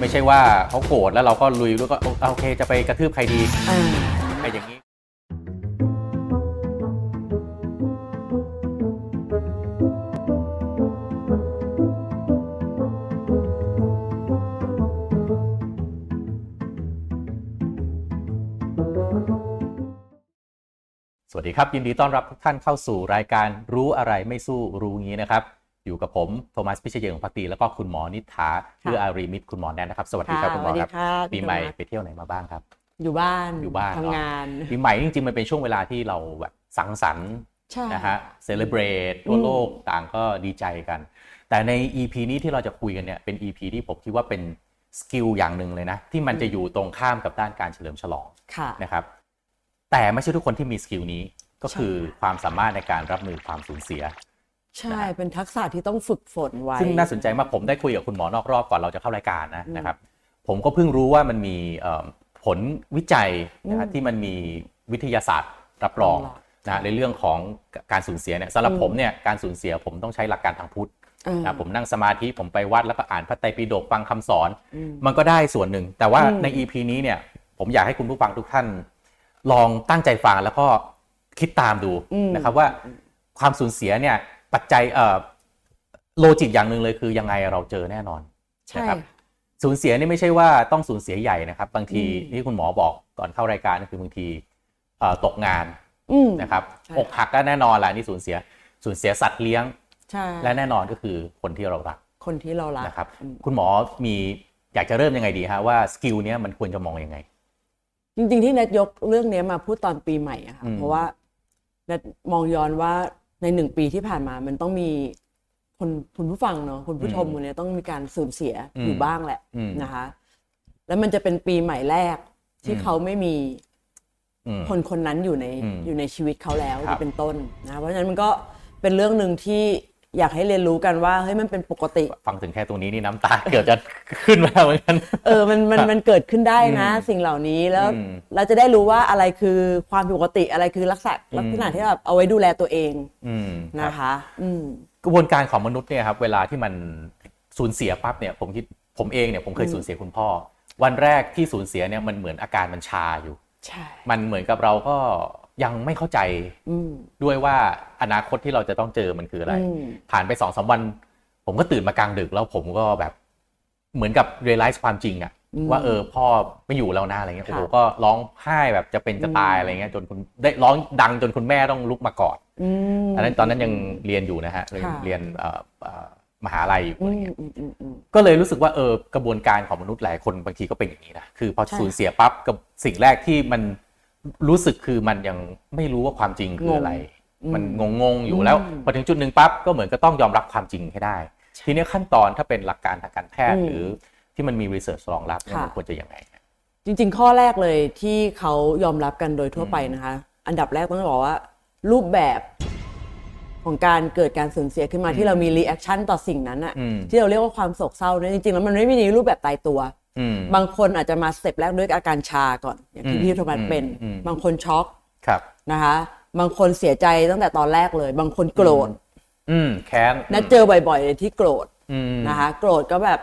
ไม่ใช่ว่าเขาโกรธแล้วเราก็ลุยแล้วก็โอเคจะไปกระทืบใครดีอ่าไปอย่างนี้สวัสดีครับ ยินดีต้อนรับทุกท่านเข้าสู่รายการรู้อะไรไม่สู้รู้งี้นะครับ อยู่กับผมโทมัสพิเชยเยงพักดีแล้วก็คุณหมอนิธาเพื่ออารีมิตรคุณหมอแนนนะครับ สวัสดีครับคุณหมอครับสวัสดีค่ะปีใหม่พี่ไปเที่ยวไหนมาบ้างครับ อยู่บ้านอยู่บ้านทำงานปีใหม่จริงๆมันเป็นช่วงเวลาที่เราแบบสังสรรค์ใช่นะฮะ celebrate ทั่วโลกต่างก็ดีใจกัน แต่ใน EP นี้ที่เราจะคุยกันเนี่ยเป็น EP ที่ผมคิดว่าเป็น skill อย่างหนึ่งเลยนะ ที่มันจะอยู่ตรงข้ามกับด้านการเฉลิมฉลองค่ะนะครับ แต่ไม่ใช่ทุกคนที่มี skill นี้ก็คือใช่ความสามารถในการรับมือความสูญเสีย ใช่เป็นทักษะที่ต้องฝึกฝนไว้ ซึ่งน่าสนใจมากผมได้คุยกับคุณหมอนอกรอบก่อนเราจะเข้ารายการนะอืมนะครับ ผมก็เพิ่งรู้ว่ามันมีเอ่อผลวิจัยนะครับอืมที่มันมีวิทยาศาสตร์รับรองรับรองนะฮะในเรื่องของการสูญเสียเนี่ยสำหรับอืมผมเนี่ยการสูญเสียผมต้องใช้หลักการทางพุทธอ่านะผมนั่งสมาธิผมไปวัดแล้วก็อ่านพระไตรปิฎกฟังคำสอนอืมมันก็ได้ส่วนหนึ่ง แต่ว่าอืมใน EP นี้เนี่ยผมอยากให้คุณผู้ฟังทุกท่าน ลองตั้งใจฟังแล้วก็คิดตามดูนะครับว่าความสูญเสียเนี่ย ปัจจัยเอ่อโลจิกอย่างหนึ่งเลยคือยังไงเราเจอแน่นอนใช่นะครับสูญเสียนี่ไม่ใช่ว่าต้องสูญเสียใหญ่นะครับ บางทีอืมที่คุณหมอบอกก่อนเข้ารายการก็คือบางทีเอ่อตกงานอืมนะครับใช่อกหักก็แน่นอนแหละนี่สูญเสียสูญเสียสัตว์เลี้ยงใช่และแน่นอนก็คือคนที่เรารัก คนที่เรารักนะครับอืมคุณหมอมีอยากจะเริ่มยังไงดีฮะว่าสกิลเนี้ยมันควรจะมองยังไง จริงๆที่เน็ตยกเรื่องเนี้ยมาพูดตอนปีใหม่อะค่ะอืมเพราะว่าเน็ตมองย้อนว่า ในหนึ่งปีที่ผ่านมามันต้องมีคนคุณผู้ฟังเนาะคุณผู้ชมคนเนี้ยต้องมีการสูญเสียอยู่บ้างแหละอืมนะคะ แล้วมันจะเป็นปีใหม่แรกที่อืมเขาไม่มีอืมคนคนนั้นอยู่ในอืมอยู่ในชีวิตเขาแล้วครับเป็นต้นนะเพราะฉะนั้นมันก็เป็นเรื่องหนึ่งที่ อยากให้เรียนรู้กันว่าเฮ้ยมันเป็นปกติ ฟังถึงแค่ตรงนี้นี่น้ำตาเกือบจะขึ้นมาเหมือนกันเออมันมันมันเกิดขึ้นได้นะอืมสิ่งเหล่านี้แล้วอืมเราจะได้รู้ว่าอะไรคือความผิดปกติอะไรคือลักษณะอืมลักษณะที่แบบเอาไว้ดูแลตัวเองอืมครับนะคะอืมกระบวนการของมนุษย์เนี่ยครับเวลาที่มันสูญเสียปั๊บเนี่ยผมคิดผมเองเนี่ยผมเคยอืมสูญเสียคุณพ่อ วันแรกที่สูญเสียเนี่ยมันเหมือนอาการมันชาอยู่ใช่มันเหมือนกับเราก็ ยังไม่เข้าใจอืมด้วยว่าอนาคตที่เราจะต้องเจอมันคืออะไรอืมผ่านไปสองสามวัน ผมก็ตื่นมากลางดึกแล้วผมก็แบบ เหมือนกับ realize ความจริงอะอืมว่าเออพ่อไม่อยู่แล้วนะอะไรเงี้ยค่ะโอ้โหก็ร้องไห้แบบจะเป็นจะตายอืมอะไรเงี้ยจนคุณได้ร้องดังจนคุณแม่ต้องลุกมากอดอืมอันนั้นตอนนั้นยังเรียนอยู่นะฮะเรียนค่ะเรียนเอ่อเอ่อมหาลัยอยู่อือะไรมเงี้ยอืมอืมอืมก็เลยรู้สึกว่าเออกระบวนการของมนุษย์หลายคนบางทีก็เป็นอย่างนี้นะคือพอใช่สูญเสียปั๊บกับสิ่งแรกที่มัน รู้สึกคือมันยังไม่รู้ว่าความจริงคืออะไรอืมมันงงๆอยู่อืมแล้วพอถึงจุดหนึ่งปั๊บก็เหมือนก็ต้องยอมรับความจริงให้ได้ ทีนี้ขั้นตอนถ้าเป็นหลักการทางการแพทย์อืมหรือที่มันมี research รองรับเนี่ยค่ะมันควรจะยังไงจริง ๆ ข้อแรกเลยที่เขายอมรับกันโดยทั่วไปนะคะ อันดับแรกต้องบอกว่า รูปแบบของการเกิดการสูญเสียขึ้นมาที่เรามี reaction ต่อสิ่งนั้นอะอืมที่เราเรียกว่าความโศกเศร้าเนี่ยจริงๆแล้วมันไม่มีรูปแบบตายตัวอืม บางคนอาจจะมา step แรกด้วยอาการชาก่อน อย่างที่อืมพี่โทมัสเป็นอืมบางคนช็อกครับนะคะ บางคนเสียใจตั้งแต่ตอนแรกเลย บางคนโกรธอืมแค้นแนนเจอบ่อยๆเลยที่โกรธอืมนะคะ โกรธก็แบบ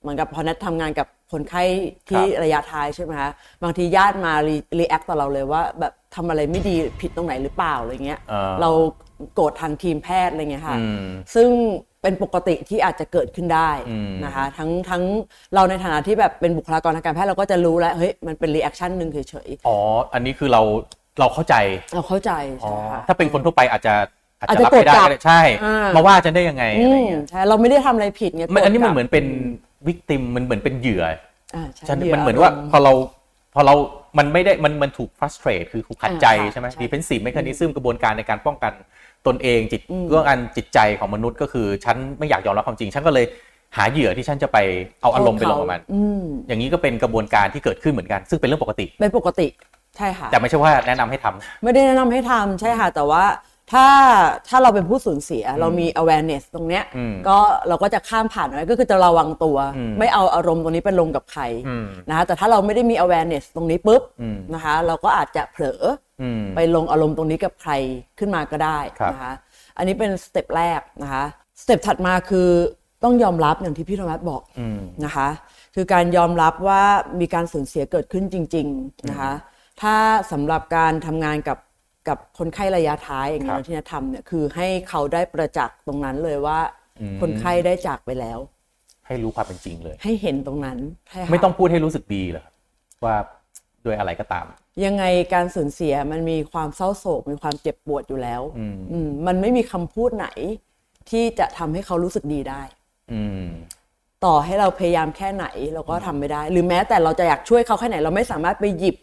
เหมือนกับพอแนนทำงานกับคนไข้ที่ครับระยะท้ายใช่ไหมคะบางทีญาติมา react ต่อเราเลยว่า แบบทำอะไรไม่ดีผิดตรงไหนหรือเปล่าอะไรเงี้ยอ่าเราโกรธทางทีมแพทย์อะไรเงี้ยค่ะอืมซึ่ง เป็นปกติที่อาจจะเกิดขึ้นได้อืมนะคะทั้งทั้งเราในฐานะที่แบบเป็นบุคลากรทางการแพทย์เราก็จะรู้แล้วเฮ้ยมันเป็น reaction หนึ่งเฉยอ๋ออันนี้คือเราเราเข้าใจๆเราเข้าใจอ๋อใช่ค่ะถ้าเป็นคนทั่วไปอาจจะอาจอาจจะจะรับไม่ได้โกรธกลับก็ได้ใช่อ่ามาว่าจะได้ยังไงอือะไรมเงี้ยใช่เราไม่ได้ทำอะไรผิดไงมันอันนี้มันโกรธกลับเหมือนเป็น victim มันเหมือนเป็นเหยื่ออ่าใช่ฉันดี๋ยวมันเหมือนว่าพอเราพอเรา มันไม่ได้มันมันถูก frustrate คือถูกขัดใจอ่าค่ะใช่ไหมใช่ defensive mechanism กระบวนการในการป้องกัน ตนเองจิตอืมเรื่องอันจิตใจของมนุษย์ก็คือ ฉันไม่อยากยอมรับความจริง ฉันก็เลยหาเหยื่อที่ฉันจะไปเอาอารมณ์ไปลงกับมันอืมอย่างนี้ก็เป็นกระบวนการที่เกิดขึ้นเหมือนกัน ซึ่งเป็นเรื่องปกติเป็นปกติใช่ค่ะแต่ไม่ใช่ว่าแนะนำให้ทำไม่ได้แนะนำให้ทำใช่ค่ะแต่ว่าถ้าถ้าเราเป็นผู้สูญเสียเรามี awareness ตรงเนี้ยอืมก็เราก็จะข้ามผ่านไว้ก็คือจะระวังตัวอืมไม่เอาอารมณ์ตรงนี้ไปลงกับใครอืมนะคะแต่ถ้าเราไม่ได้มี awareness ตรงนี้ปุ๊บอืมนะคะเราก็อาจจะเผลออืม ไปลงอารมณ์ตรงนี้กับใครขึ้นมาก็ได้ครับนะคะอันนี้เป็นสเต็ปแรกนะคะสเต็ปถัดมาคือต้องยอมรับอย่างที่พี่ธรรมะบอกอืมนะคะ คือการยอมรับว่ามีการสูญเสียเกิดขึ้นจริง ๆนะคะ ถ้าสำหรับการทำงานกับกับคนไข้ระยะท้ายอย่างครันี้บที่นทำเนี่ยคือให้เขาได้ประจักษ์ตรงนั้นเลยว่าอืมคนไข้ได้จากไปแล้ว ให้รู้ความเป็นจริงเลย ให้เห็นตรงนั้นใช่ค่ะไม่ต้องพูดให้รู้สึกดีเหรอว่าด้วยอะไรก็ตาม ยังไงการสูญเสียมันมีความเศร้าโศก มีความเจ็บปวดอยู่แล้วอืมอืมมันไม่มีคำพูดไหน ที่จะทำให้เขารู้สึกดีได้อืมต่อให้เราพยายามแค่ไหนเราก็ทำไม่ได้ หรือแม้แต่เราจะอยากช่วยเขาแค่ไหน เราไม่สามารถไปหยิบ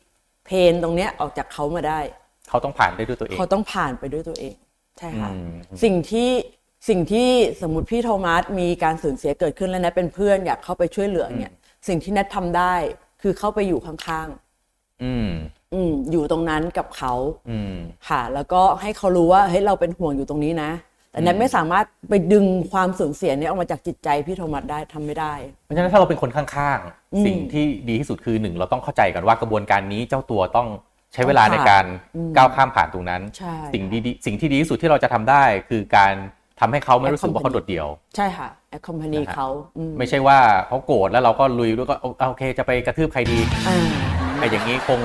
เพนตรงเนี้ยออกจากเขามาได้ เขาต้องผ่านได้ด้วยตัวเอง เขาต้องผ่านไปด้วยตัวเอง ใช่ค่ะอืมสิ่งที่สิ่งที่สมมติพี่โทมัสมีการสูญเสียเกิดขึ้นแล้วแนทเป็นเพื่อนอยากเข้าไปช่วยเหลือเนี่ย สิ่งที่แนททำได้คือเข้าไปอยู่ข้างอืมๆ อืมอยู่ตรงนั้นกับเขาอืมค่ะ แล้วก็ให้เขารู้ว่าเฮ้ยเราเป็นห่วงอยู่ตรงนี้นะ แต่แนทไม่สามารถไปดึงความสูญเสียเนี้ออกมาจากจิตใจพี่โทมัสได้ทำไม่ได้ เพราะฉะนั้นถ้าเราเป็นคนข้างอืมๆ สิ่งที่ดีที่สุดคือหนึ่งเราต้องเข้าใจกันว่ากระบวนการนี้เจ้าตัวต้องใช้เวลาต้องในผ่านการอืม ก้าวข้ามผ่านตรงนั้น ใช่ สิ่งดีๆสิ่งที่ดีที่สุดที่เราจะทำได้คือการทำให้เขาไม่รู้สึกว่าเขาโดดเดี่ยว ใช่ค่ะแอคคอมพานีนะฮะเขาอืมไม่ใช่ว่าเขาโกรธแล้วเราก็ลุยด้วยก็โอโอเคจะไปกระทืบใครดีอ่าไอ้อย่างนี้คง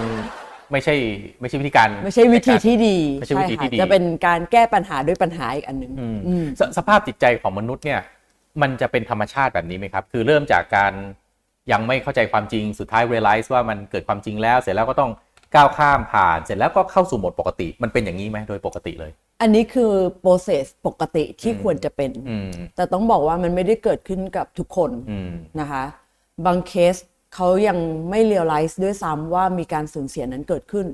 ไม่ใช่ไม่ใช่วิธีการ ไม่ใช่วิธีที่ดีไม่ใช่วิธีที่ดีค่ะจะเป็นการแก้ปัญหาด้วยปัญหาอีกอันหนึ่งอืมอืมสสภาพจิตใจของมนุษย์เนี่ย มันจะเป็นธรรมชาติแบบนี้ไหมครับ คือเริ่มจากการยังไม่เข้าใจความจริงสุดท้าย realize ว่ามันเกิดความจริงแล้ว เสร็จแล้วก็ต้องก้าวข้ามผ่าน เสร็จแล้วก็เข้าสู่โหมดปกติ มันเป็นอย่างนี้ไหมโดยปกติเลย อันนี้คือ process ปกติที่ควรจะเป็นอืมแต่ต้องบอกว่ามันไม่ได้เกิดขึ้นกับทุกคนอืมนะคะ บางเคส เขายังไม่เรียลไลซ์ด้วยซ้ำว่ามีการสูญเสียนั้นเกิดขึ้น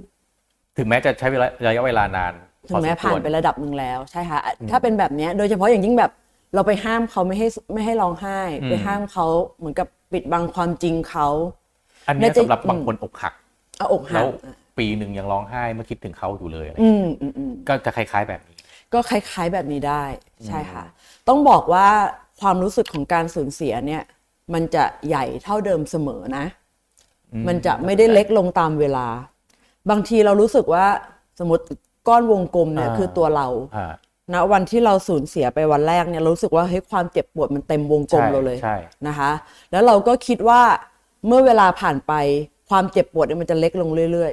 ถึงแม้จะใช้เวลาระยะเวลานานถึงแม้พอสผ่านควรไประดับหนึ่งแล้วใช่ค่ะถ้าเป็นแบบเนี้ยโดยเฉพาะอย่างยิ่งแบบเราไปห้ามเขาไม่ให้ไม่ให้ร้องไห้ ไปห้ามเขาเหมือนกับปิดบังความจริงเขาอันเนี้ยน่าจะสำหรับบางคนอกหักเอาอกหัแล้กวปีหนึ่งยังร้องไห้เมื่อคิดถึงเขาอยู่เลยอะไรอืมอืมอืมก็จะคล้ายๆแบบนี้ ก็คล้ายๆแบบนี้ได้ใช่ค่ะ ต้องบอกว่าความรู้สึกของการสูญเสียเนี่ย มันจะใหญ่เท่าเดิมเสมอนะ มันจะไม่ได้เล็กลงตามเวลา บางทีเรารู้สึกว่าสมมติก้อนวงกลมเนี่ยอ่าคือตัวเราอ่าณวันที่เราสูญเสียไปวันแรกเนี่ยเรารู้สึกว่าเฮ้ยความเจ็บปวดมันเต็มวงกลมใช่เราเลยใช่นะคะ แล้วเราก็คิดว่าเมื่อเวลาผ่านไปความเจ็บปวดเนี่ยมันจะเล็กลงเรื่อย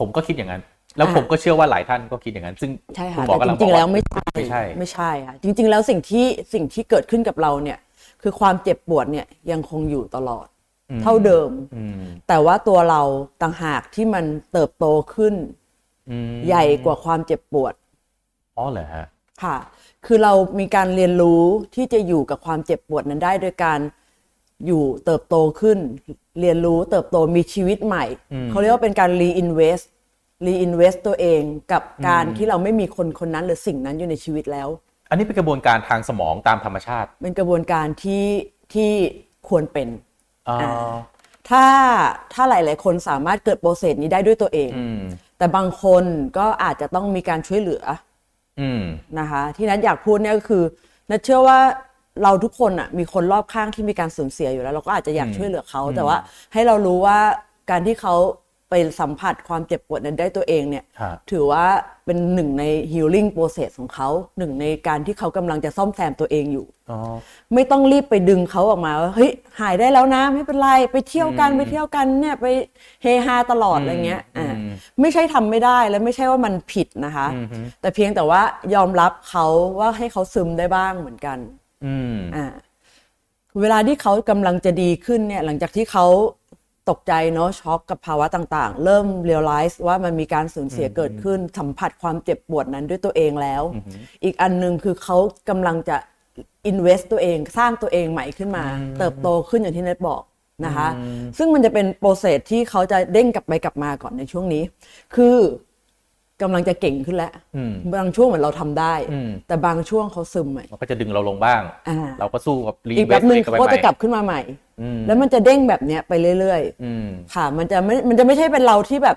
ผมก็คิดอย่างนั้น แล้วอ่าผมก็เชื่อว่าหลายท่านก็คิดอย่างนั้น ซึ่งๆใช่คุค่ะณหมอแต่กำจลังบริองกๆแล้วว่าไม่ใช่ไม่ใช่ไม่ใช่ค่ะจริง ๆ แล้วสิ่งที่สิ่งที่เกิดขึ้นกับเราเนี่ย คือความเจ็บปวดเนี่ยยังคงอยู่ตลอดเท่าเดิมอืมแต่ว่าตัวเราต่างหากที่มันเติบโตขึ้นอืมใหญ่กว่าความเจ็บปวด อ๋อเหรอฮะ ค่ะ คือเรามีการเรียนรู้ที่จะอยู่กับความเจ็บปวดนั้นได้โดยการอยู่เติบโตขึ้น เรียนรู้เติบโตมีชีวิตใหม่ เขาเรียกว่าเป็นการ reinvest reinvest ตัวเองกับการที่เราไม่มีคนคนนั้นหรือสิ่งนั้นอยู่ในชีวิตแล้ว อันนี้เป็นกระบวนการทางสมองตามธรรมชาติ เป็นกระบวนการที่ที่ควรเป็นอ๋อถ้าถ้าหลาย ๆ คนสามารถเกิดโปรเซสนี้ได้ด้วยตัวเองอืมแต่บางคนก็อาจจะต้องมีการช่วยเหลืออืมนะคะ ที่นัทอยากพูดเนี่ยก็คือนัทเชื่อว่าเราทุกคนอะมีคนรอบข้างที่มีการสูญเสียอยู่แล้ว เราก็อาจจะอยากช่วยเหลือเขา แต่ว่าให้เรารู้ว่าการที่เขา ไปสัมผัสความเจ็บปวดนั้นได้ตัวเองเนี่ยฮะถือว่าเป็นหนึ่งใน healing process ของเขาหนึ่งในการที่เขากำลังจะซ่อมแซมตัวเองอยู่อ๋อไม่ต้องรีบไปดึงเขาออกมาว่าเฮ้ยหายได้แล้วนะ ไม่เป็นไรไปเที่ยวกันไปเที่ยวกันเนี่ยไปเฮฮาตลอดอะไรเงี้ยอ่าไม่ใช่ทำไม่ได้และไม่ใช่ว่ามันผิดนะคะ แต่เพียงแต่ว่ายอมรับเขาว่าให้เขาซึมได้บ้างเหมือนกันอืมอ่าเวลาที่เขากำลังจะดีขึ้นเนี่ย หลังจากที่เขา ตกใจเนาะช็อกกับภาวะต่างๆ เริ่มเรียลไลซ์ว่ามันมีการสูญเสียเกิดขึ้น สัมผัสความเจ็บปวดนั้นด้วยตัวเองแล้ว อีกอันหนึ่งคือเขากำลังจะ invest ตัวเองสร้างตัวเองใหม่ขึ้นมา เติบโตขึ้นอย่างที่เน็ตบอกนะคะ ซึ่งมันจะเป็นโปรเซสที่เขาจะเด้งกลับไปกลับมาก่อนในช่วงนี้ คือกำลังจะเก่งขึ้นแล้วอืมบางช่วงเหมือนเราทำได้อืมแต่บางช่วงเขาซึมใหม่มันก็จะดึงเราลงบ้างอ่าเราก็สู้กับรีอีกแบบหนึ่งเข้าเขาไปก็ใหจะม่กลับขึ้นมาใหม่อืม แล้วมันจะเด้งแบบเนี้ยไปเรื่อยอืมๆค่ะ มันจะไม่ มันจะไม่ใช่เป็นเราที่แบบ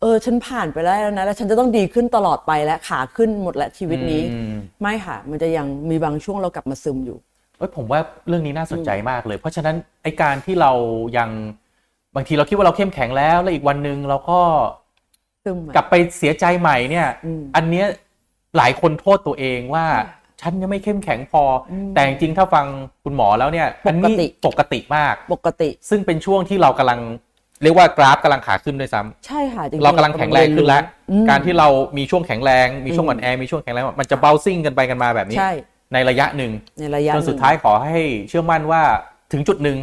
เออ ฉันผ่านไปแล้วนะ แล้วฉันจะต้องดีขึ้นตลอดไปและขาขึ้นหมดและชีวิตนี้อืมไม่ค่ะ มันจะยังมีบางช่วงเรากลับมาซึมอยู่ เอ้ยผมว่าเรื่องนี้น่าสนใจมากเลย เพราะฉะนั้นไอการที่เรายังบางทีเราคิดว่าเราเข้มแข็งแล้ว แล้วอีกวันหนึ่งเราก็ซึมใหม่กลับไปเสียใจใหม่เนี่ยอืมอันเนี้ยหลายคนโทษตัวเองว่า ฉันยังไม่เข้มแข็งพออแต่จริงๆถ้าฟังคุณหมอแล้วเนี่ยอันนี้ปกติปกติมากปกติ ซึ่งเป็นช่วงที่เรากำลังเรียกว่ากราฟกำลังขาขึ้นด้วยซ้ำใช่ค่ะจริงๆเรากำลังแข็งแรงขึ้นแล้วอืมการที่เรามีช่วงแข็งแรงมีช่วงอ่อนแอมีช่วงแข็งแรงมันจะเบาซิ่งกันไปกันมาแบบนี้ใช่ในระยะหนึ่งในระยะจนสุดท้ายขอให้เชื่อมั่นว่าถึงจุดหนึ่ง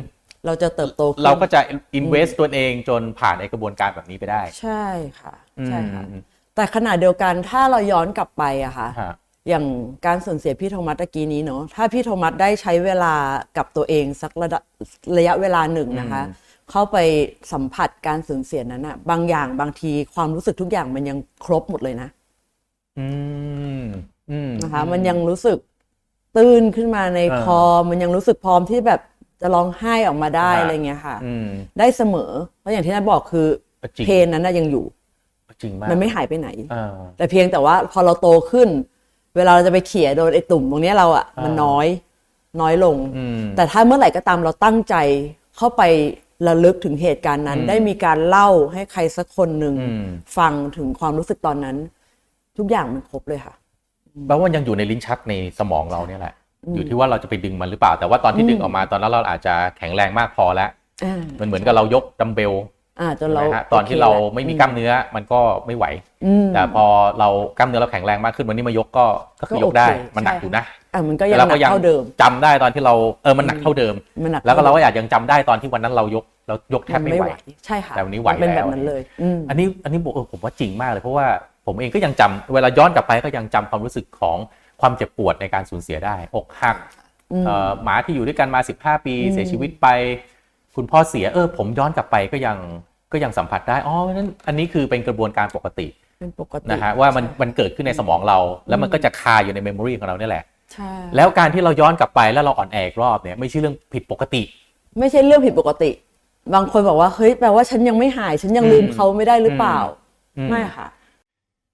เราจะเติบโตขึ้นเราก็จะ invest ตัวเองจนผ่านในกระบวนการแบบนี้ไปได้ ใช่ค่ะ ใช่ค่ะอืมแต่ขณะเดียวกันถ้าเราย้อนกลับไปอะค่ะฮะ อย่างการสูญเสียพี่โทมัสตะกี้นี้เนาะถ้าพี่โทมัสได้ใช้เวลากับตัวเองสักระดับระยะเวลาหนึ่งนะคะ เข้าไปสัมผัสการสูญเสียนั้นอะบางอย่างบางทีความรู้สึกทุกอย่างมันยังครบหมดเลยนะอืมอืมนะคะ มันยังรู้สึกตื้นขึ้นมาในเออคอ มันยังรู้สึกพร้อมที่แบบจะร้องไห้ออกมาได้ฮะอะไรเงี้ยค่ะอืมได้เสมอ เพราะอย่างที่นัทบอกคือจริงเพนนั้นน่ะยังอยู่จริงมากมันไม่หายไปไหนเออแต่เพียงแต่ว่าพอเราโตขึ้น เวลาเราจะไปเขี่ยโดนไอ้ตุ่มตรงเนี้ยเราอะอ่ามัมันน้อยน้อยลงอืมแต่ถ้าเมื่อไหร่ก็ตามเราตั้งใจเข้าไประลึกถึงเหตุการณ์นั้นอืมได้มีการเล่าให้ใครสักคนหนึ่งอืมฟังถึงความรู้สึกตอนนั้น ทุกอย่างมันครบเลยค่ะแปลว่ามันยังอยู่ในลิ้นชักในสมองเราเนี่ยแหละ อยู่ที่ว่าเราจะไปดึงมันหรือเปล่า แต่ว่าตอนที่ดึงออกมาตอนนั้นเราอาจจะแข็งแรงมากพอแล้วอ่ามันเหมือนกับเรายกดัมเบลอ่า จนเราใช่ไหมฮะตอนที่เราไม่มีกล้ามเนื้อมันก็ไม่ไหวอืมแต่พอเรากล้ามเนื้อเราแข็งแรงมากขึ้นวันนี้มายกก็ก็คือยกได้ก็โอเคมันหนักใช่อยู่นะอ่ามันก็ยังแต่เราหนัก็กเท่าเดิมจำได้ตอนที่เราเออมันหนักเท่าเดิมมันหนักแล้วก็เราท่ก็อยากยังจำได้ตอนที่วันนั้นเรายกเรายกแทบไม่ไหวใช่ค่ะแต่วันนี้ไหวมัเป็นแล้แบวบนั้นเลยอืมอันนี้อันนี้บอกเออผมว่าจริงมากเลยเพราะว่าผมเองก็ยังจำเวลาย้อนกลับไปก็ยังจำความรู้สึกของความเจ็บปวดในการสูญเสียได้อกหักเอ่อหมาที่อยู่ด้วยกันมา 15 ปีเสียชีวิตไป คุณพ่อเสียเออผมย้อนกลับไปก็ยังก็ยังสัมผัสได้อ๋อนั้นอันนี้คือเป็นกระบวนการปกติเป็นปกตินะฮะว่ามันมันเกิดขึ้นในสมองเรา แล้วมันก็จะคาอยู่ใน memory ของเราเนี่ยแหละใช่แล้วการที่เราย้อนกลับไปแล้วเราอ่อนแออีกรอบเนี่ยไม่ใช่เรื่องผิดปกติ ไม่ใช่เรื่องผิดปกติ บางคนบอกว่าเฮ้ยแปลว่าฉันยังไม่หาย ฉันยังลืมอืมเขาไม่ได้หรือเปล่าอืมไม่ค่ะ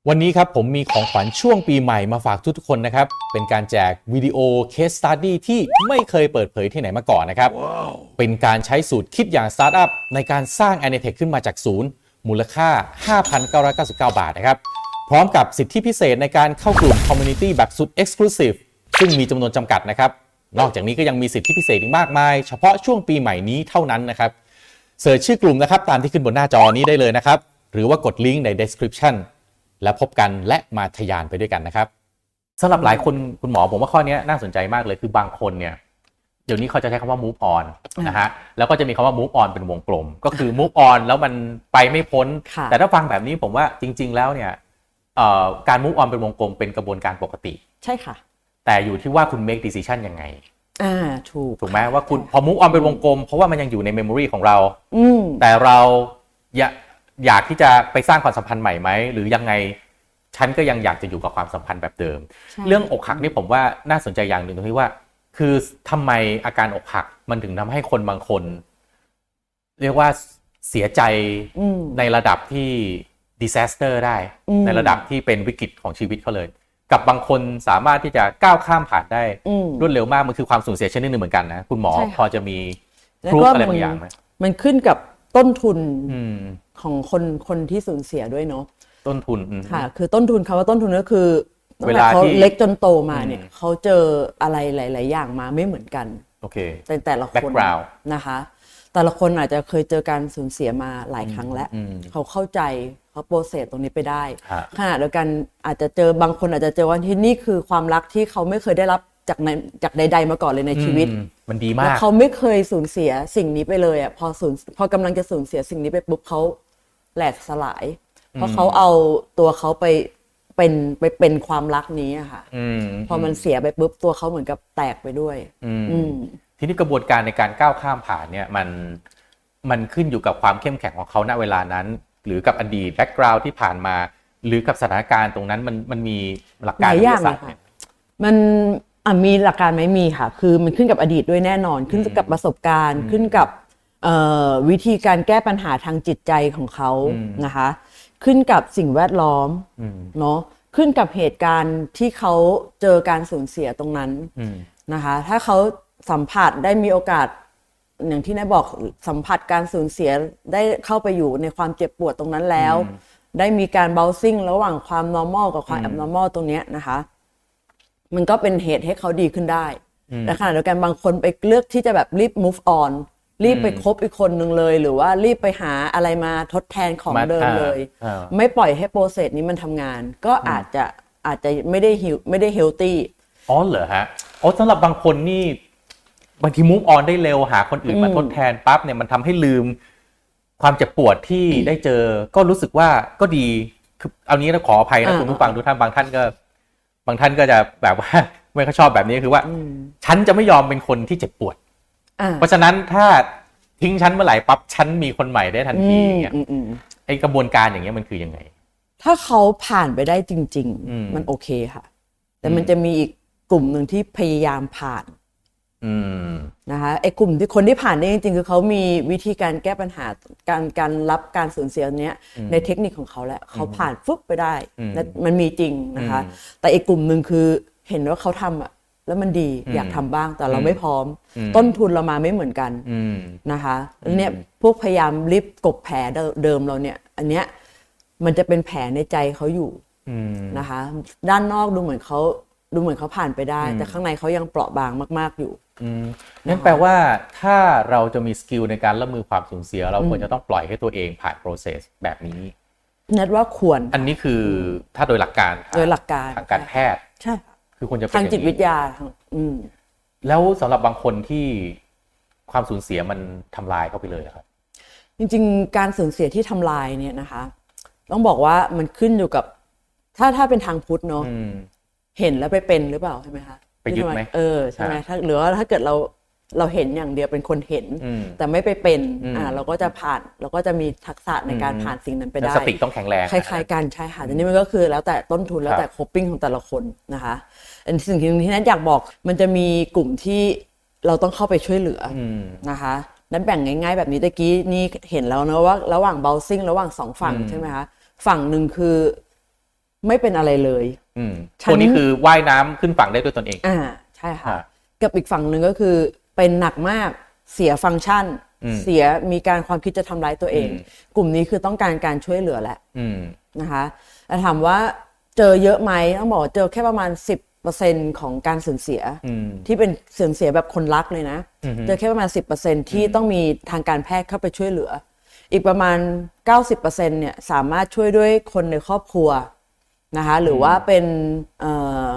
วันนี้ครับผมมีของขวัญช่วงปีใหม่มาฝากทุกๆคนนะครับ เป็นการแจกวิดีโอ case study ที่ไม่เคยเปิดเผยที่ไหนมาก่อนนะครับเป็นการใช้สูตรคิดอย่างสตาร์ทอัพในการสร้าง a n i t e c h ขึ้นมาจากศูนย์ มูลค่า 5,999 บาทนะครับ พร้อมกับสิทธิพิเศษในการเข้ากลุ่ม Community แบบสุด Exclusive ซึ่งมีจำนวนจำกัดนะครับ นอกจากนี้ก็ยังมีสิทธิพิเศษอีกมากมาย เฉพาะช่วงปีใหม่นี้เท่านั้นนะครับเสิร์ชชื่อกลุ่มนะครับตามที่ขึ้นบนหน้าจอนี้ได้เลยนะครับหรือว่ากดลิงก์ใน description แล้วพบกันและมาทะยานไปด้วยกันนะครับสำหรับหลายคนคุณหมอผมว่าข้อนี้น่าสนใจมากเลยคือบางคนเนี่ยเดี๋ยวนี้เขาจะใช้คำว่า move on นะฮะแล้วก็จะมีคำว่า move on เป็นวงกลม ก็คือ move on แล้วมันไปไม่พ้นค่ะแต่ถ้าฟังแบบนี้ผมว่าจริง ๆ แล้วเนี่ยเอ่อการ move on เป็นวงกลมเป็นกระบวนการปกติ ใช่ค่ะ แต่อยู่ที่ว่าคุณ make decision ยังไงอ่าถูกถูกไหมว่าคุณพอ move on เป็นวงกลม เพราะว่ามันยังอยู่ใน memory ของเราอืมแต่เราอยาก อยากที่จะไปสร้างความสัมพันธ์ใหม่ไหมหรือยังไงฉันก็ยังอยากจะอยู่กับความสัมพันธ์แบบเดิมใช่เรื่องอกหักนี่ผมว่าน่าสนใจอย่างหนึ่งตรงที่ว่า คือทำไมอาการอกหักมันถึงทำให้คนบางคน เรียกว่าเสียใจอืมในระดับที่ disaster ได้อืมในระดับที่เป็นวิกฤตของชีวิตเขาเลย กับบางคนสามารถที่จะก้าวข้ามผ่านได้อืมรวดเร็วมากมันคือความสูญเสียชนิดหนึ่งเหมือนกันนะ คุณหมอใช่ค่ะพอจะมีแล้วพรูฟก็อะไรมับางอย่างไหมมันขึ้นกับ ต้นทุนอืมของคนคนที่สูญเสียด้วยเนาะต้นทุนอืมค่ะ คือต้นทุนคำว่าต้นทุนก็คือตั้งเวแต่ลาเขาที่เล็กจนโตมาเนี่ยอืมเขาเจออะไรหลาย ๆ อย่างมาไม่เหมือนกันโอเคแต่แต่ละคน Background นะคะ แต่ละคนอาจจะเคยเจอการสูญเสียมาหลายครั้งแล้วอืมเขาเข้าใจเขาโปรเซสตรงนี้ไปได้ฮะขณะเดียวกันอาจจะเจอบางคนอาจจะเจอว่าที่นี่คือความรักที่เขาไม่เคยได้รับ จากในจากใด ๆ มาก่อนเลยในชีวิตอืมมันดีแล้วมากเขาไม่เคยสูญเสียสิ่งนี้ไปเลยอะพอสูญพอกำลังจะสูญเสียสิ่งนี้ไปปุ๊บเขาแหลกสลาย เพราะเขาเอาตัวเขาไปเป็นไปเป็นความรักนี้อะค่ะอืมพอมันเสียไปปุ๊บตัวเขาเหมือนกับแตกไปด้วย อืมอืมทีนี้กระบวนการในการก้าวข้ามผ่านเนี่ยมันมันขึ้นอยู่กับความเข้มแข็งของเขาณเวลานั้น หรือกับอดีตแบ็กกราวด์ที่ผ่านมา หรือกับสถานการณ์ตรงนั้นมันมันมีหลักหการลายอย่างวิทเลยศสตร์ค่ะเนี่ยมัน อะมีหลักการไหมมีค่ะ คือมันขึ้นกับอดีตด้วยแน่นอน ขึ้นกับประสบการณ์ ขึ้นกับเอ่อวิธีการแก้ปัญหาทางจิตใจของเขานะคะ ขึ้นกับสิ่งแวดล้อมอืมเนาะขึ้นกับเหตุการณ์ที่เขาเจอการสูญเสียตรงนั้นอืมนะคะ ถ้าเขาสัมผัสได้มีโอกาส อย่างที่นายบอกสัมผัสการสูญเสียได้เข้าไปอยู่ในความเจ็บปวดตรงนั้นแล้ว ได้มีการเบลซิ่งระหว่างความ normal กับความ abnormal ตรงเนี้ยนะคะ มันก็เป็นเหตุให้เขาดีขึ้นได้แต่ขณะเดียวกันบางคนไปเลือกที่จะแบบรีบ move on รีบไปคบอีกคนหนึ่งเลย หรือว่ารีบไปหาอะไรมาทดแทนของมาเดิมอ่าเลยอ่าไม่ปล่อยให้โปรเซสนี้มันทำงาน ก็อาจจะอาจจะไม่ได้ฮิวไม่ได้เฮลตี้อ๋อเหรอฮะอ๋อสำหรับบางคนนี่บางทีมุ v ออนได้เร็วหาคนอื่นมาทดแทนปั๊บเนี่ยมันทำให้ลืมความเจ็บปวดที่ได้เจอก็รู้สึกว่าก็ดีคือเอานี้นะขออภัยนะอ่าคุณผู้ฟังทุกท่านบางท่านก็ บางท่านก็จะแบบว่าไม่ค่อยชอบแบบนี้คือว่า ฉันจะไม่ยอมเป็นคนที่เจ็บปวดอ่าเพราะฉะนั้นถ้าทิ้งฉันเมื่อไหร่ปั๊บฉันมีคนใหม่ได้ทันทีอย่างเงี้ยอืมอืมไอกระบวนการอย่างเงี้ยมันคือยังไง ถ้าเขาผ่านไปได้จริงอืมๆมันโอเคค่ะ แต่มันจะมีอีกกลุ่มหนึ่งที่พยายามผ่านอืม นะคะไอ้กลุ่มที่คนที่ผ่านได้จริงๆคือเขามีวิธีการแก้ปัญหาการการรับการสูญเสียเนี้ยในเทคนิคของเขาแหละเขาผ่านฟึบไปได้อืมและมันมีจริงนะคะอืมแต่อีกกลุ่มหนึ่งคือเห็นว่าเขาทำอะแล้วมันดีอืมอยากทำบ้างแต่เราอืมไม่พร้อมอืมต้นทุนเรามาไม่เหมือนกันอืมนะคะแล้วเนี่ยพวกพยายามรีบกบแผลเดิมเราเนี่ย อันเนี้ยมันจะเป็นแผลในใจเขาอยู่อืมนะคะ ด้านนอกดูเหมือนเขาดูเหมือนเขาผ่านไปได้ แต่ข้างในเขายังเปราะบางมาก ๆอยู่อืม นั่นแปลว่าถ้าเราจะมีสกิลในการรับมือความสูญเสีย เราควรจะต้องปล่อยให้ตัวเองผ่าน process แบบนี้นัดว่าควร อันนี้คือถ้าโดยหลักการโดยหลักการทางการแพทย์ใช่ค่ะคือควรจะเป็นทางจิตอย่วิทยาทางอืมแล้วสำหรับบางคนที่ความสูญเสียมันทำลายเข้าไปเลยอะครับ จริง ๆ การสูญเสียที่ทำลายเนี่ยนะคะ ต้องบอกว่ามันขึ้นอยู่กับ ถ้าถ้าเป็นทางพุทธเนาะอืมเห็นแล้วไปเป็นหรือเปล่าใช่ไหมคะ ไปยึดไหมเออใช่ไหมอ่าถ้าหรือว่าถ้าเกิดเราเราเห็นอย่างเดียวเป็นคนเห็นอืมแต่ไม่ไปเป็นอืมอ่าเราก็จะผ่านเราก็จะมีทักษะในการอืมผ่านสิ่งนั้นไปแล้วได้สติต้องแข็งแรงคล้ายๆกันใช่ค่ะแต่นี่มันก็คือแล้วแต่ต้นทุนแล้วแต่ coping ของแต่ละคนนะคะอันสิ่งที่แนนอยากบอกมันจะมีกลุ่มที่เราต้องเข้าไปช่วยเหลือออืมนะคะนั้นแบ่งง่าย ๆ แบบนี้ตะกี้นี่เห็นแล้วนะว่า ระหว่าง balancing ระหว่างสองฝั่งอืมใช่ไหมคะฝั่งหนึ่งคือไม่เป็นอะไรเลย อืมฉันตัวนี้คือว่ายน้ำขึ้นฝั่งได้ด้วยตนเองอ่าใช่ค่ะอ่ากับอีกฝั่งหนึ่งก็คือเป็นหนักมากเสียฟังก์ชันอืมเสียมีการความคิดจะทำร้ายตัวเองอืมกลุ่มนี้คือต้องการการช่วยเหลือแหละอืมนะคะแต่ถามว่าเจอเยอะไหมต้องบอกว่าเจอแค่ประมาณ 10%ของการสูญเสียอืมที่เป็นสูญเสียแบบคนรักเลยนะอือฮึเจอแค่ประมาณ 10%ที่ต้องมีทางการแพทย์เข้าไปช่วยเหลือ อีกประมาณ 90%เนี่ยสามารถช่วยด้วยคนในครอบครัว นะคะหรือว่าเป็นเอ่อ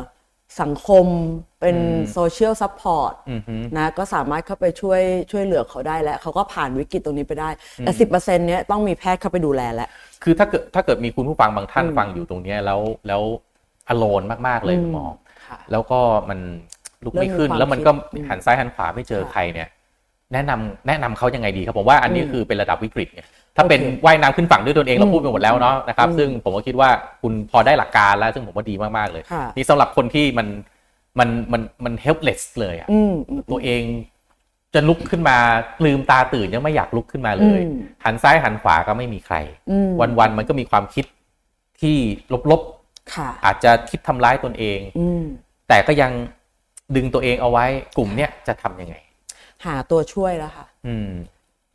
สังคมเป็น social support อืมฮึนะก็สามารถเข้าไปช่วยช่วยเหลือเขาได้แล้วเขาก็ผ่านวิกฤตตรงนี้ไปได้ แต่สิบเปอร์เซ็นต์เนี้ยต้องมีแพทย์เข้าไปดูแลแล้ว คือถ้าเกิดถ้าเกิดมีคุณผู้ฟังบางท่านฟังอยู่ตรงเนี้ยแล้วแล้ว alone มาก ๆ เลยคุณหมอค่ะแล้วก็มันลุกไม่ขึ้นเริ่มมีความแล้วมันก็คิดหันซ้ายหันขวาไม่เจอค่ะใครเนี่ย แนะนำแนะนำเขายังไงดีครับผมว่าอันนี้คือเป็นระดับวิกฤตไง ถ้าเป็นโอเคว่ายน้ำขึ้นฝั่งด้วยตนเองเราอืมพูดไปหมดแล้วเนาะนะครับอืมซึ่งผมก็คิดว่าคุณพอได้หลักการแล้ว ซึ่งผมว่าดีมากๆเลยค่ะนี่สำหรับคนที่มันมันมันมัน helpless เลยอะอืมอืมตัวเองจะลุกขึ้นมาลืมตาตื่นยังไม่อยากลุกขึ้นมาเลยอืมหันซ้ายหันขวาก็ไม่มีใครอืมวันๆมันก็มีความคิดที่ลบค่ะๆอาจจะคิดทำร้ายตนเองอืมแต่ก็ยังดึงตัวเองเอาไว้กลุ่มเนี้ยจะทำยังไง หาตัวช่วยแล้วค่ะอืม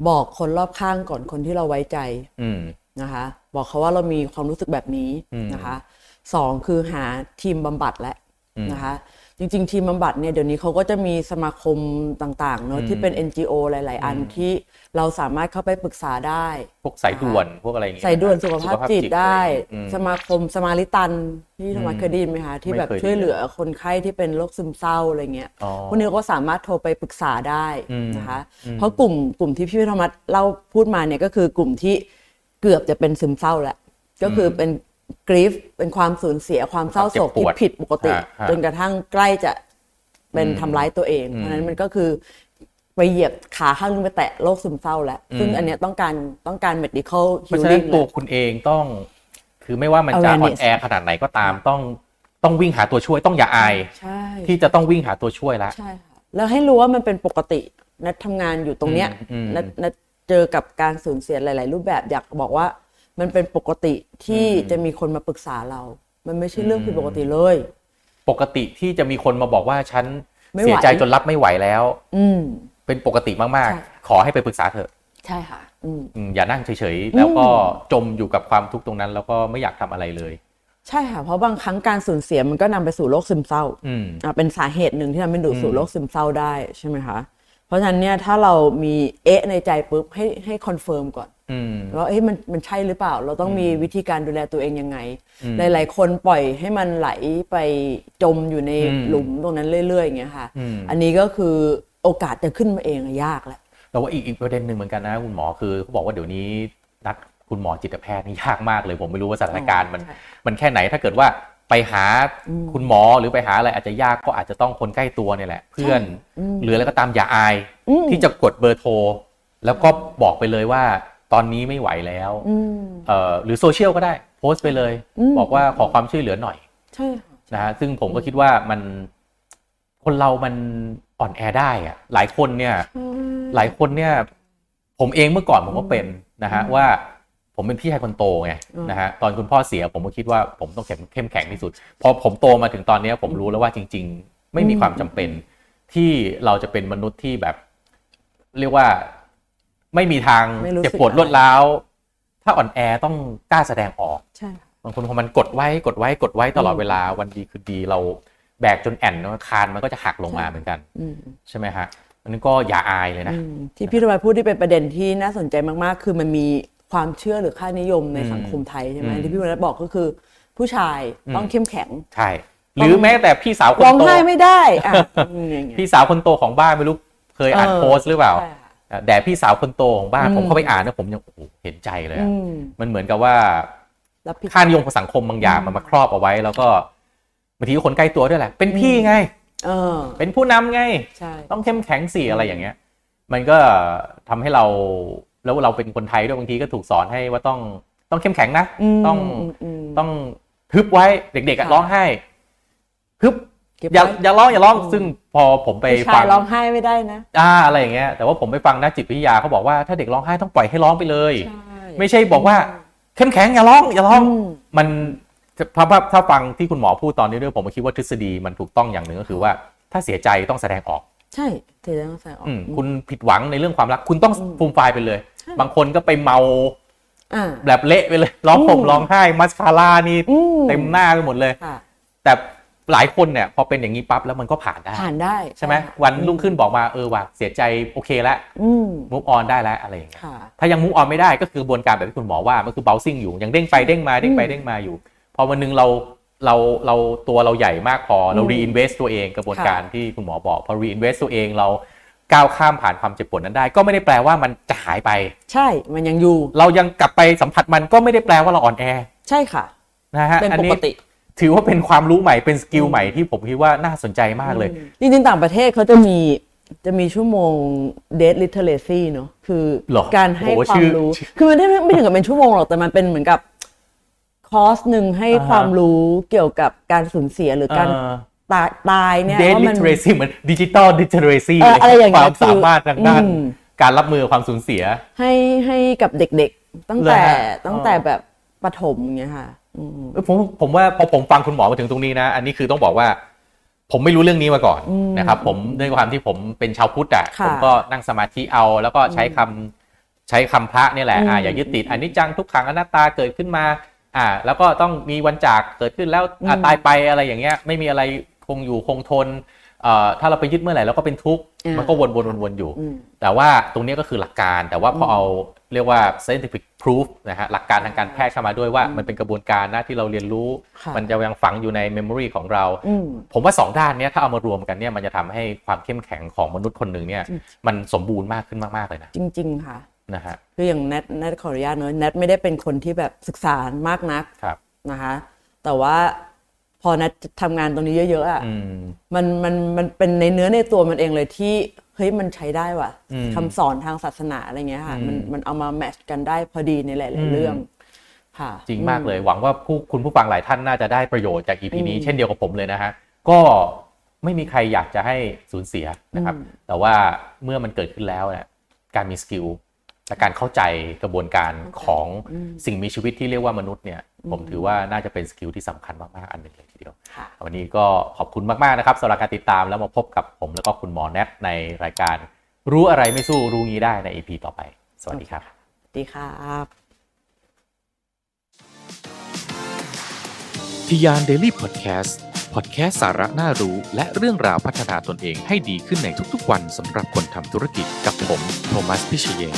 บอกคนรอบข้างก่อนคนที่เราไว้ใจอืมนะคะ บอกเขาว่าเรามีความรู้สึกแบบนี้อืมนะคะสองคือหาทีมบำบัดและอืมนะคะ จริง ๆ ทีมบำบัดเนี่ยเดี๋ยวนี้เขาก็จะมีสมาคมต่างๆเนอะที่เป็น NGO หลาย ๆ อันที่เราสามารถเข้าไปปรึกษาได้ พวกสายด่วนพวกอะไรอย่างเงี้ยใส่ด่วนสุขภาพจิตได้อืมสมาคมสมาริตันที่ธรรมะเคยได้ยินไหมคะที่แบบไม่เคยช่วยเหลือคนไข้ที่เป็นโรคซึมเศร้าอะไรเงี้ยอ๋อพวกนี้ก็สามารถโทรไปปรึกษาได้อืมนะคะอืมเพราะกลุ่มกลุ่มที่พี่ธรรมะเล่าพูดมาเนี่ยก็คือกลุ่มที่เกือบจะเป็นซึมเศร้าแล้วก็คือเป็น กรีฟเป็นความสูญเสียความเศร้าโศกที่ผิดปกติฮะฮะจนกระทั่งใกล้จะเป็นทำร้ายตัวเอง เพราะฉะนั้นมันก็คือไปเหยียบขาข้างนึงไปแตะโรคซึมเศร้าแล้ว ซึ่งอันเนี้ยต้องการต้องการ medical เพราะฉะนั้น healing ตัวแหละคุณเองต้อง คือไม่ว่ามันจะ Awareness อ่อนแอขนาดไหนก็ตามต้องต้องวิ่งหาตัวช่วยต้องอย่าอายใช่ที่จะต้องวิ่งหาตัวช่วยแล้วใช่ค่ะแล้วให้รู้ว่ามันเป็นปกตินัดทำงานอยู่ตรงเนี้ยอืมอืมนัดนัดเจอกับการสูญเสียหลาย ๆ รูปแบบอยากบอกว่า มันเป็นปกติที่จะมีคนมาปรึกษาเรา มันไม่ใช่เรื่องผิดปกติเลย ปกติที่จะมีคนมาบอกว่าฉันไม่ไหวเสียใจจนรับไม่ไหวแล้ว อืมเป็นปกติมากใช่ๆขอให้ไปปรึกษาเถอะ ใช่ค่ะอืมอืมอย่านั่งเฉยๆ แล้วก็จมอยู่กับความทุกข์ตรงนั้น แล้วก็ไม่อยากทำอะไรเลย ใช่ค่ะ เพราะบางครั้งการสูญเสียมันก็นำไปสู่โรคซึมเศร้าอืมอะเป็นสาเหตุหนึ่งที่ทำให้ดูสู่โรคซึมเศร้าได้ใช่ไหมคะ เพราะฉะนั้นเนี่ยถ้าเรามีเอะในใจปุ๊บให้ให้ confirm ก่อนอืม ว่าเอ้ยมันมันใช่หรือเปล่า เราต้องมีวิธีการดูแลตัวเองยังไง หลาย ๆ คนปล่อยให้มันไหลไปจมอยู่ในอืมหลุมตรงนั้นเรื่อยๆอย่างเงี้ยค่ะอืมอันนี้ก็คือโอกาสจะขึ้นมาเองอะยากแหละแต่ว่าอีกอีกประเด็นหนึ่งเหมือนกันนะคุณหมอคือเขาบอกว่าเดี๋ยวนี้นัดคุณหมอจิตแพทย์นี่ยากมากเลย ผมไม่รู้ว่าสถานการณ์มันใช่มันแค่ไหนถ้าเกิดว่าไปหาคุณหมอหรือไปหาอะไรอาจจะยากก็อาจจะต้องคนใกล้ตัวเนี่ยแหละ เพื่อนหรืออะไรก็ตามอย่าอาย ที่จะกดเบอร์โทร แล้วก็บอกไปเลยว่า ตอนนี้ไม่ไหวแล้วอืมเอ่อหรือโซเชียลก็ได้ โพสต์ไปเลย บอกว่าขอความช่วยเหลือหน่อยใช่ค่ะนะฮะซึ่งผมก็คิดว่ามันคนเรามันอ่อนแอได้อะหลายคนเนี่ย หลายคนเนี่ย ผมเองเมื่อก่อนผมก็เป็นนะฮะว่าผมเป็นพี่ชายคนโตไงอืมนะฮะตอนคุณพ่อเสียผมก็คิดว่าผมต้องเข้มเข้มแข็งที่สุด พอผมโตมาถึงตอนเนี้ยผมรู้แล้วว่าจริง ๆ ไม่มีความจำเป็นที่เราจะเป็นมนุษย์ที่แบบ เรียกว่า ไม่มีทางไม่รู้สึกเจ็บปวดรวดร้าว ถ้าอ่อนแอต้องกล้าแสดงออกใช่ค่ะบางคนพอมันกดไว้กดไว้กดไว้ตลอดเวลาวันดีคือดีเราแบกจนแอนนะคานมันก็จะหักลงมาเหมือนกันอืมใช่ไหมฮะอันนี้ก็อย่าอายเลยนะอืมที่พี่ทวายพูดที่เป็นประเด็นที่น่าสนใจมากๆ คือมันมีความเชื่อหรือค่านิยมในอืมสังคมไทยใช่ไหมอืมที่พี่วันนัทบอกก็คือ ผู้ชายอืมต้องเข้มแข็งใช่หรือแม้แต่พี่สาวคนร้องโตไห้ไม่ได้อะอืมอย่างเงี้ยพี่สาวคนโตของบ้านไม่รู้เคยอ่านเออโพสต์หรือเปล่าใช่ค่ะ แด่พี่สาวคนโตของบ้านอืมผมเข้าไปอ่านนะผมยังโอ้โหเห็นใจเลยอะอืมมันเหมือนกับว่ารับผิดค่านิยมของสังคมบางอย่างมันมาครอบเอาไว้ แล้วก็บางทีก็คนใกล้ตัวด้วยแหละ เป็นพี่ไงเออเป็นผู้นำไงใช่ต้องเข้มแข็งสิอะไรอย่างเงี้ย มันก็ทำให้เราแล้วเราเป็นคนไทยด้วยบางทีก็ถูกสอนให้ว่าต้องต้องเข้มแข็งนะมต้องมมต้องฮึบไว้เด็กๆอะค่ะร้องไห้ฮึบเก็บ อย่าไว้อย่าร้องอย่าร้องอืมซึ่งพอผมไปผู้ชาฟัยงร้องไห้ไม่ได้นะอ่าอะไรอย่างเงี้ยแต่ว่าผมไปฟังนักจิตวิทยาเขาบอกว่าถ้าเด็กร้องไห้ต้องปล่อยให้ร้องไปเลยใช่ไม่ใช่บอกว่าเข้มแข็งอย่าร้องอย่าร้องอืมมันถ้าถ้าถ้าฟังที่คุณหมอพูดตอนนี้ด้วยผมก็คิดว่าทฤษฎีมันถูกต้องอย่างหนึ่งก็คือว่า ถ้าเสียใจต้องแสดงออก ใช่เทต้องใส่ออกอืมคุณผิดหวังในเรื่องความรักคุณต้องฟูมไฟายไปเลยใช่บางคนก็ไปเมาอ่าแบบเละไปเลยร้องผมอืมร้องไห้มัสคาร่านี่อืมเต็มหน้าไปหมดเลยค่ะแต่ หลายคนเนี่ยพอเป็นอย่างนี้ปั๊บแล้วมันก็ผ่านได้ผ่านได้ใช่ไหมวันรุ่งขึ้นบอกมาเออว่ะเสียใจโอเคแล้วอืม move on ได้แล้วอะไรอย่างเงี้ยค่ะถ้ายัง move on ไม่ได้ก็คือกระบวนการแบบที่คุณหมอว่ามันคือ bouncing อยู่ยังเด้งไปเด้งมาเด้งไปเด้งมาอยู่ พอวันหนึ่งเราเราเราตัวเราใหญ่มากพอเราอืม reinvest ตัวเองกระบวนค่ะการที่คุณหมอบอกพอ reinvest ตัวเองเราก้าวข้ามผ่านความเจ็บปวดนั้นได้ ก็ไม่ได้แปลว่ามันจะหายไป ใช่มันยังอยู่ เรายังกลับไปสัมผัสมันก็ไม่ได้แปลว่าเราอ่อนแอ ใช่ค่ะนะฮะเป็นอันนี้ปกติ ถือว่าเป็นความรู้ใหม่เป็น skill ใหม่ที่ผมคิดว่าน่าสนใจมากเลย จริงๆ ต่างประเทศเขาจะมีจะมีชั่วโมง date literacy เนอะคือเหรอการให้โอ้ควาชื่มอรู้ชื่อคือมันไม่ไม่ถึงกับเป็นชั่วโมงหรอก แต่มันเป็นเหมือนกับคอร์สหนึ่งให้อ่าฮะความรู้เกี่ยวกับการสูญเสียหรือการตายตายเนี่ยเดว่าลิมันเทเรซีเหมือนดิจิตอลดิเทเรซีเอออะไรอย่างเงี้คยวามสามารถทางด้านอืมการรับมือความสูญเสีย ให้ให้กับเด็กๆ ตั้งแต่เหรอฮะตั้งแต่แบบประถมอย่างเงี้ยค่ะอืมเออ ผมผมว่าพอผมฟังคุณหมอมาถึงตรงนี้นะ อันนี้คือต้องบอกว่า ผมไม่รู้เรื่องนี้มาก่อนนะครับ ผมด้วยความที่ผมเป็นชาวพุทธอะค่ะผมก็นั่งสมาธิเอา แล้วก็ใช้คำใช้คำพระเนี่ยแหละอ่าอืมอย่ายึดติดอันนี้จังทุกขังอนัตตาเกิดขึ้นมา อ่า แล้วก็ต้องมีวันจากเกิดขึ้นแล้วอะอืมตายไปอะไรอย่างเงี้ย ไม่มีอะไรคงอยู่คงทนเอ่อถ้าเราไปยึดเมื่อไหร่เราก็เป็นทุกข์อ่ามัมันก็วนวนวนวนอยู่อืมแต่ว่าตรงนี้ก็คือหลักการ แต่ว่าพอเอา เรียกว่า scientific proof นะฮะหลักการทางการแพทย์เข้ามาด้วยว่ามันเป็นกระบวนการนะที่เราเรียนรู้ค่ะมันจะยังฝังอยู่ใน memory ของเราอืมผมว่าสองด้านเนี้ยถ้าเอามารวมกันเนี่ยมันจะทำให้ความเข้มแข็งของมนุษย์คนหนึ่งเนี่ยมันสมบูรณ์มากขึ้นมาก ๆ เลยนะ จริง ๆ ค่ะนะฮะคืออย่างแนทแนทขออนุญาตเนอะแนทไม่ได้เป็นคนที่แบบศึกษามากนักครับนะคะแต่ว่าพอแนททำงานตรงนี้เยอะๆอะอืมมันมันมันเป็นในเนื้อในตัวมันเองเลยที่ เฮ้ยมันใช้ได้ว่ะอืมคำสอนทางศาสนาอะไรเงี้ยค่ะอืมมันมันเอามา match กันได้พอดีในหอืลายๆเรื่อง อืมค่ะ จริงมากเลยหวังว่าผู้คุณผู้ฟังหลายท่านน่าจะได้ประโยชน์จาก EP นี้อืมเช่นเดียวกับผมเลยนะฮะก็ไม่มีใครอยากจะให้สูญเสียนะครับอืมแต่ว่าเมื่อมันเกิดขึ้นแล้วเนี่ยการมี skill และการเข้าใจกระบวนการของสิ่งมีชีวิตที่เรียกว่ามนุษย์เนี่ย ผมถือว่าน่าจะเป็น skill ที่สำคัญมากๆอันหนึ่งเลย ทีเดียวค่ะวันนี้ก็ขอบคุณมาก ๆ นะครับสำหรับการติดตามแล้วมาพบกับผมแล้วก็คุณหมอแนทในรายการรู้อะไรไม่สู้รู้งี้ได้ใน EP ต่อไป สวัสดีครับดีครับทิยานเดลี่พอดแคสต์พอดแคสต์สาระน่ารู้ และเรื่องราวพัฒนาตนเองให้ดีขึ้นในทุกๆวันสำหรับคนทำธุรกิจกับผม โทมัส พิเชยน